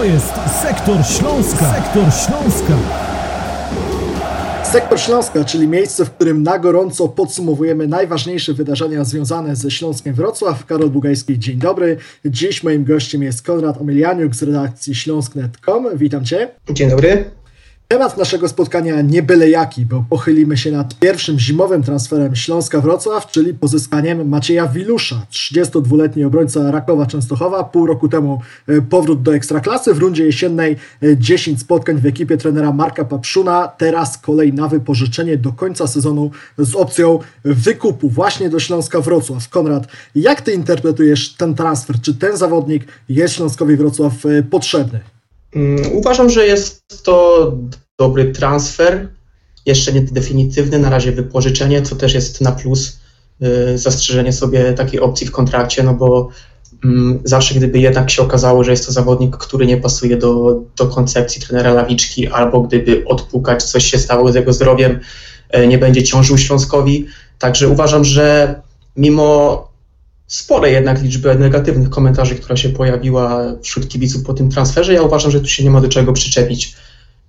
To jest Sektor Śląska. Sektor Śląska. Sektor Śląska, czyli miejsce, w którym na gorąco podsumowujemy najważniejsze wydarzenia związane ze Śląskiem Wrocław. Karol Bugajski, dzień dobry. Dziś moim gościem jest Konrad Omelianiuk z redakcji śląsknet.com. Witam Cię. Dzień dobry. Temat naszego spotkania nie byle jaki, bo pochylimy się nad pierwszym zimowym transferem Śląska-Wrocław, czyli pozyskaniem Macieja Wilusza, 32-letni obrońca Rakowa Częstochowa. Pół roku temu e, powrót do Ekstraklasy, w rundzie jesiennej 10 e, spotkań w ekipie trenera Marka Papszuna. Teraz kolej na wypożyczenie do końca sezonu z opcją wykupu właśnie do Śląska-Wrocław. Konrad, jak Ty interpretujesz ten transfer? Czy ten zawodnik jest Śląskowi Wrocław e, potrzebny? Mm, uważam, że jest to dobry transfer, jeszcze nie definitywny, na razie wypożyczenie, co też jest na plus, y, zastrzeżenie sobie takiej opcji w kontrakcie, no bo mm, zawsze gdyby jednak się okazało, że jest to zawodnik, który nie pasuje do, do koncepcji trenera Lawiczki, albo gdyby odpukać, coś się stało z jego zdrowiem, y, nie będzie ciążył Śląskowi. Także uważam, że mimo spore jednak liczby negatywnych komentarzy, która się pojawiła wśród kibiców po tym transferze. Ja uważam, że tu się nie ma do czego przyczepić.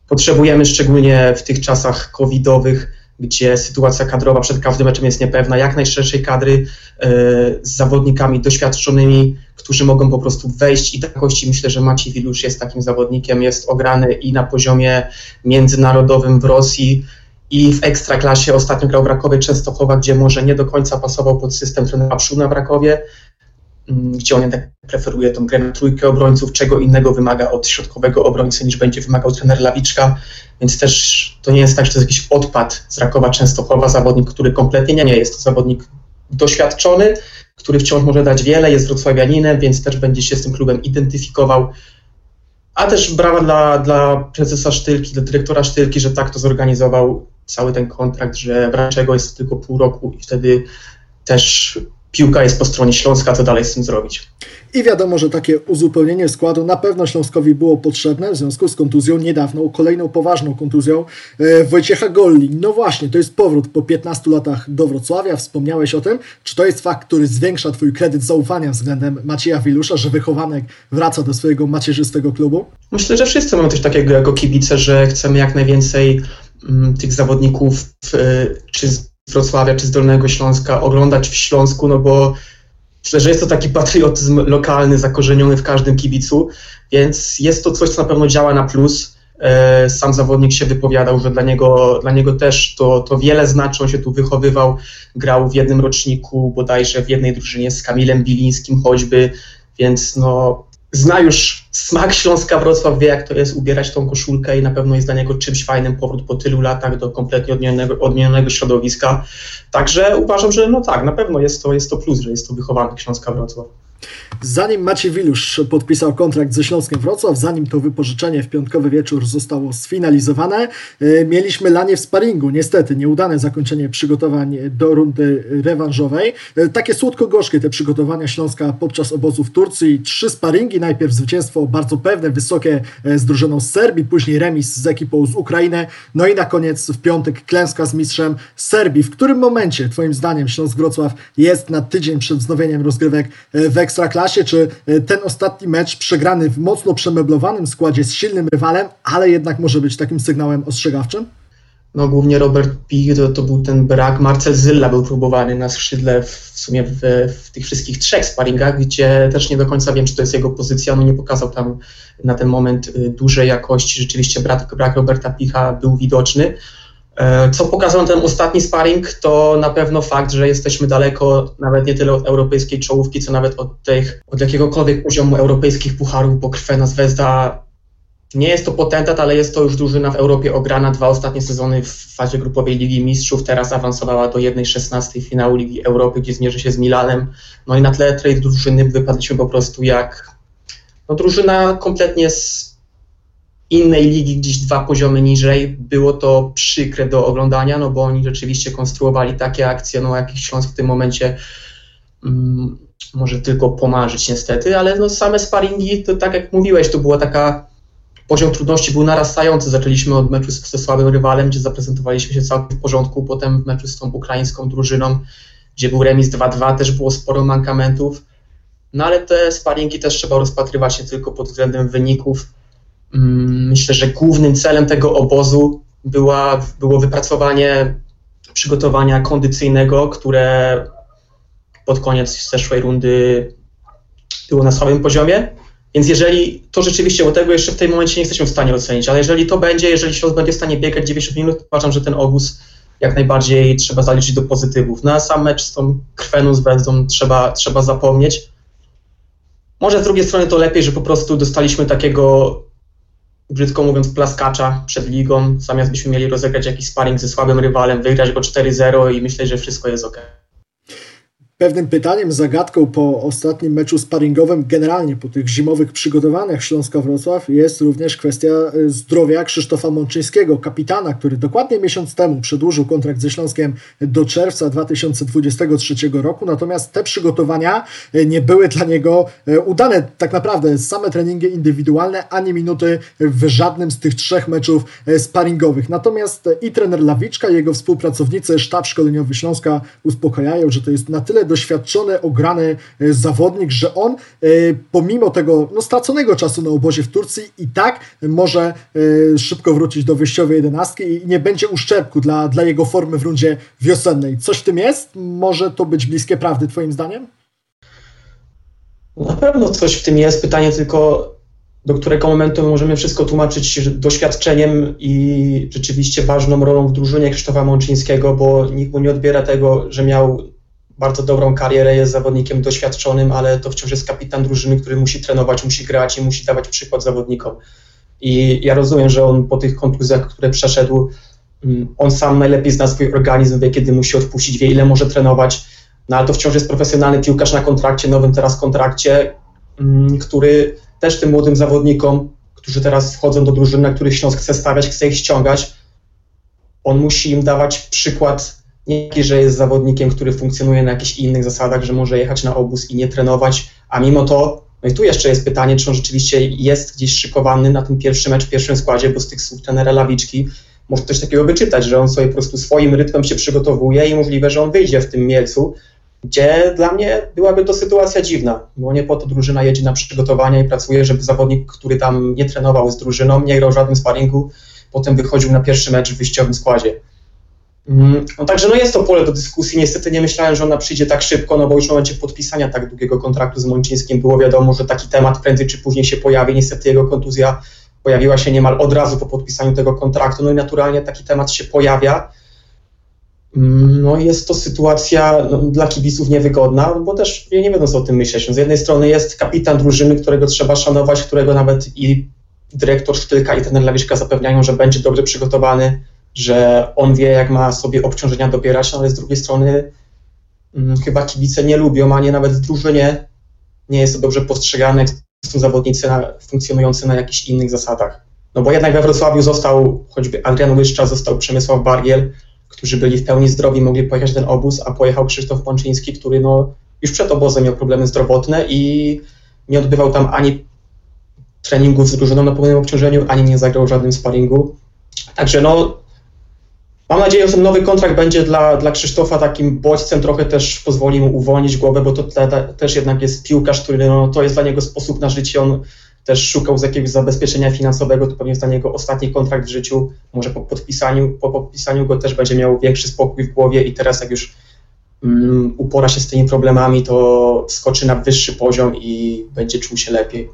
Potrzebujemy szczególnie w tych czasach covidowych, gdzie sytuacja kadrowa przed każdym meczem jest niepewna, jak najszerszej kadry e, z zawodnikami doświadczonymi, którzy mogą po prostu wejść i takości. Myślę, że Maciej Wilusz jest takim zawodnikiem, jest ograny i na poziomie międzynarodowym w Rosji, i w ekstraklasie ostatnio grał w Rakowie Częstochowa, gdzie może nie do końca pasował pod system trenera Pszuna w Rakowie, mm, gdzie on jednak preferuje tą grę na trójkę obrońców, czego innego wymaga od środkowego obrońcy niż będzie wymagał trener Lawiczka, więc też to nie jest tak, że to jest jakiś odpad z Rakowa Częstochowa, zawodnik, który kompletnie nie, nie jest to zawodnik doświadczony, który wciąż może dać wiele, jest wrocławianinem, więc też będzie się z tym klubem identyfikował, a też brawa dla, dla prezesa Sztylki, dla dyrektora Sztylki, że tak to zorganizował cały ten kontrakt, że w jest tylko pół roku i wtedy też piłka jest po stronie Śląska, co dalej z tym zrobić. I wiadomo, że takie uzupełnienie składu na pewno Śląskowi było potrzebne w związku z kontuzją niedawną, kolejną poważną kontuzją e, Wojciecha Golli. No właśnie, to jest powrót po 15 latach do Wrocławia, wspomniałeś o tym. Czy to jest fakt, który zwiększa Twój kredyt zaufania względem Macieja Wilusza, że wychowanek wraca do swojego macierzystego klubu? Myślę, że wszyscy mamy coś takiego jako kibice, że chcemy jak najwięcej tych zawodników, czy z Wrocławia, czy z Dolnego Śląska oglądać w Śląsku, no bo Myślę, że jest to taki patriotyzm lokalny, zakorzeniony w każdym kibicu, więc jest to coś, co na pewno działa na plus. E, sam zawodnik się wypowiadał, że dla niego, dla niego też to, to wiele znaczy. On się tu wychowywał, grał w jednym roczniku, bodajże w jednej drużynie z Kamilem Bilińskim choćby, więc no, zna już smak Śląska Wrocław, wie jak to jest ubierać tą koszulkę i na pewno jest dla niego czymś fajnym powrót po tylu latach do kompletnie odmienionego, środowiska. Także uważam, że no tak, na pewno jest to, jest to plus, że jest to wychowanek Śląska Wrocław. Zanim Maciej Wilusz podpisał kontrakt ze Śląskiem Wrocław, zanim to wypożyczenie w piątkowy wieczór zostało sfinalizowane, e, mieliśmy lanie w sparingu. Niestety nieudane zakończenie przygotowań do rundy rewanżowej. E, takie słodko-gorzkie te przygotowania Śląska podczas obozu w Turcji. Trzy sparingi, najpierw zwycięstwo bardzo pewne, wysokie e, z drużyną z Serbii, później remis z ekipą z Ukrainy, no i na koniec w piątek klęska z mistrzem Serbii. W którym momencie, Twoim zdaniem, Śląsk Wrocław jest na tydzień przed wznowieniem rozgrywek w Ekstraklasie, czy e, ten ostatni mecz przegrany w mocno przemeblowanym składzie z silnym rywalem, ale jednak może być takim sygnałem ostrzegawczym? No głównie Robert Pich to, to był ten brak. Marcel Zylla był próbowany na skrzydle w, w sumie w, w, tych wszystkich trzech sparingach, gdzie też nie do końca wiem, czy to jest jego pozycja. On nie pokazał tam na ten moment y, dużej jakości. Rzeczywiście brak, brak Roberta Picha był widoczny. E, co pokazał ten ostatni sparring, to na pewno fakt, że jesteśmy daleko nawet nie tyle od europejskiej czołówki, co nawet od, tych, od jakiegokolwiek poziomu europejskich pucharów, bo Krwena Zvezda nie jest to potentat, ale jest to już drużyna w Europie ograna. Dwa ostatnie sezony w fazie grupowej Ligi Mistrzów, teraz awansowała do 1-16 finału Ligi Europy, gdzie zmierzy się z Milanem. No i na tle tej drużyny wypadliśmy po prostu jak no, drużyna kompletnie z innej ligi, gdzieś dwa poziomy niżej. Było to przykre do oglądania, no bo oni rzeczywiście konstruowali takie akcje, no jakich Śląsk w tym momencie mm, może tylko pomarzyć niestety, ale no same sparingi, to tak jak mówiłeś, to była taka poziom trudności był narastający. Zaczęliśmy od meczu ze słabym rywalem, gdzie zaprezentowaliśmy się całkiem w porządku, potem w meczu z tą ukraińską drużyną, gdzie był remis 2-2, też było sporo mankamentów. No ale te sparingi też trzeba rozpatrywać nie tylko pod względem wyników, myślę, że głównym celem tego obozu była, było wypracowanie przygotowania kondycyjnego, które pod koniec zeszłej rundy było na słabym poziomie. Więc jeżeli to rzeczywiście, bo tego jeszcze w tym momencie nie jesteśmy w stanie ocenić, ale jeżeli to będzie, jeżeli Śląsk będzie w stanie biegać 90 minut, uważam, że ten obóz jak najbardziej trzeba zaliczyć do pozytywów. Na sam mecz z tą krweną z Brezdą trzeba, trzeba zapomnieć. Może z drugiej strony to lepiej, że po prostu dostaliśmy takiego, brzydko mówiąc, plaskacza przed ligą, zamiast byśmy mieli rozegrać jakiś sparring ze słabym rywalem, wygrać go 4-0 i myśleć, że wszystko jest ok. Pewnym pytaniem, zagadką po ostatnim meczu sparingowym, generalnie po tych zimowych przygotowaniach Śląska Wrocław, jest również kwestia e, zdrowia Krzysztofa Mączyńskiego, kapitana, który dokładnie miesiąc temu przedłużył kontrakt ze Śląskiem do czerwca 2023 roku. Natomiast te przygotowania e, nie były dla niego e, udane. Tak naprawdę same treningi indywidualne, ani minuty w żadnym z tych trzech meczów sparingowych. Natomiast i trener Lawiczka, i jego współpracownicy, sztab szkoleniowy Śląska uspokajają, że to jest na tyle doświadczony, ograny e, zawodnik, że on e, pomimo tego no, straconego czasu na obozie w Turcji i tak może e, szybko wrócić do wyjściowej jedenastki i nie będzie uszczerbku dla, dla jego formy w rundzie wiosennej. Coś w tym jest? Może to być bliskie prawdy twoim zdaniem? Na pewno coś w tym jest. Pytanie tylko, do którego momentu możemy wszystko tłumaczyć doświadczeniem i rzeczywiście ważną rolą w drużynie Krzysztofa Mączyńskiego, bo nikt mu nie odbiera tego, że miał bardzo dobrą karierę, jest zawodnikiem doświadczonym, ale to wciąż jest kapitan drużyny, który musi trenować, musi grać i musi dawać przykład zawodnikom. I ja rozumiem, że on po tych kontuzjach, które przeszedł, mm, on sam najlepiej zna swój organizm, wie kiedy musi odpuścić, wie ile może trenować, no ale to wciąż jest profesjonalny piłkarz na kontrakcie, nowym teraz kontrakcie, mm, który też tym młodym zawodnikom, którzy teraz wchodzą do drużyny, na których Śląsk chce stawiać, chce ich ściągać, on musi im dawać przykład nie że jest zawodnikiem, który funkcjonuje na jakichś innych zasadach, że może jechać na obóz i nie trenować, a mimo to, no i tu jeszcze jest pytanie, czy on rzeczywiście jest gdzieś szykowany na ten pierwszy mecz w pierwszym składzie, bo z tych słów trenera Lawiczki może coś takiego wyczytać, że on sobie po prostu swoim rytmem się przygotowuje i możliwe, że on wyjdzie w tym Mielcu, gdzie dla mnie byłaby to sytuacja dziwna, bo nie po to drużyna jedzie na przygotowania i pracuje, żeby zawodnik, który tam nie trenował z drużyną, nie grał w żadnym sparingu, potem wychodził na pierwszy mecz w wyjściowym składzie. Mm, no także no jest to pole do dyskusji. Niestety nie myślałem, że ona przyjdzie tak szybko, no bo już w momencie podpisania tak długiego kontraktu z Mączyńskim było wiadomo, że taki temat prędzej czy później się pojawi. Niestety jego kontuzja pojawiła się niemal od razu po podpisaniu tego kontraktu, no i naturalnie taki temat się pojawia. Mm, no jest to sytuacja no, dla kibiców niewygodna, bo też nie wiedzą co o tym myśleć. No, z jednej strony jest kapitan drużyny, którego trzeba szanować, którego nawet i dyrektor Sztylka i ten Lawiczka zapewniają, że będzie dobrze przygotowany że on wie, jak ma sobie obciążenia dobierać, no ale z drugiej strony hmm, chyba kibice nie lubią, a nie nawet w drużynie nie jest to dobrze postrzegane, są zawodnicy na, funkcjonujący na jakichś innych zasadach. No bo jednak we Wrocławiu został choćby Adrian Łyszcza, został Przemysław Bargiel, którzy byli w pełni zdrowi, mogli pojechać ten obóz, a pojechał Krzysztof Pączyński, który no, już przed obozem miał problemy zdrowotne i nie odbywał tam ani treningów z drużyną na pełnym obciążeniu, ani nie zagrał w żadnym sparingu. Także no, Mam nadzieję, że ten nowy kontrakt będzie dla, dla Krzysztofa takim bodźcem, trochę też pozwoli mu uwolnić głowę, bo to też jednak jest piłkarz, który no, to jest dla niego sposób na życie. On też szukał z jakiegoś zabezpieczenia finansowego, to pewnie jest dla niego ostatni kontrakt w życiu. Może po podpisaniu, po podpisaniu go też będzie miał większy spokój w głowie i teraz jak już um, upora się z tymi problemami, to skoczy na wyższy poziom i będzie czuł się lepiej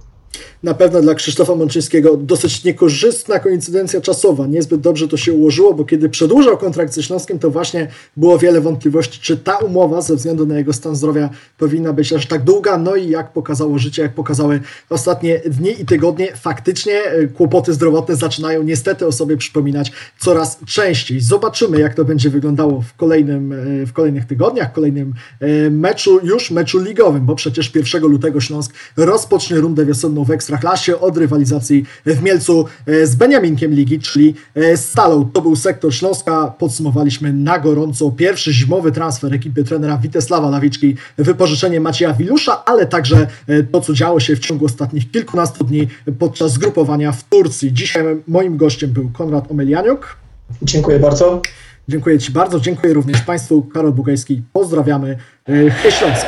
na pewno dla Krzysztofa Mączyńskiego dosyć niekorzystna koincydencja czasowa. Niezbyt dobrze to się ułożyło, bo kiedy przedłużał kontrakt ze Śląskiem, to właśnie było wiele wątpliwości, czy ta umowa ze względu na jego stan zdrowia powinna być aż tak długa. No i jak pokazało życie, jak pokazały ostatnie dni i tygodnie, faktycznie e, kłopoty zdrowotne zaczynają niestety o sobie przypominać coraz częściej. Zobaczymy, jak to będzie wyglądało w, kolejnym, e, w kolejnych tygodniach, w kolejnym e, meczu, już meczu ligowym, bo przecież 1 lutego Śląsk rozpocznie rundę wiosenną w Ekstraklasie od rywalizacji w Mielcu e, z Beniaminkiem Ligi, czyli e, Stalą. To był sektor Śląska. Podsumowaliśmy na gorąco pierwszy zimowy transfer ekipy trenera Witesława Lawiczki, wypożyczenie Macieja Wilusza, ale także e, to, co działo się w ciągu ostatnich kilkunastu dni podczas zgrupowania w Turcji. Dzisiaj moim gościem był Konrad Omelianiuk. Dziękuję bardzo. Dziękuję Ci bardzo. Dziękuję również Państwu. Karol Bugajski. Pozdrawiamy. Hej Śląsk.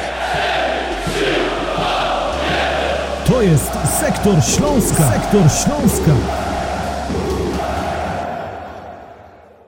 Jest Sektor Śląska. Sektor Śląska.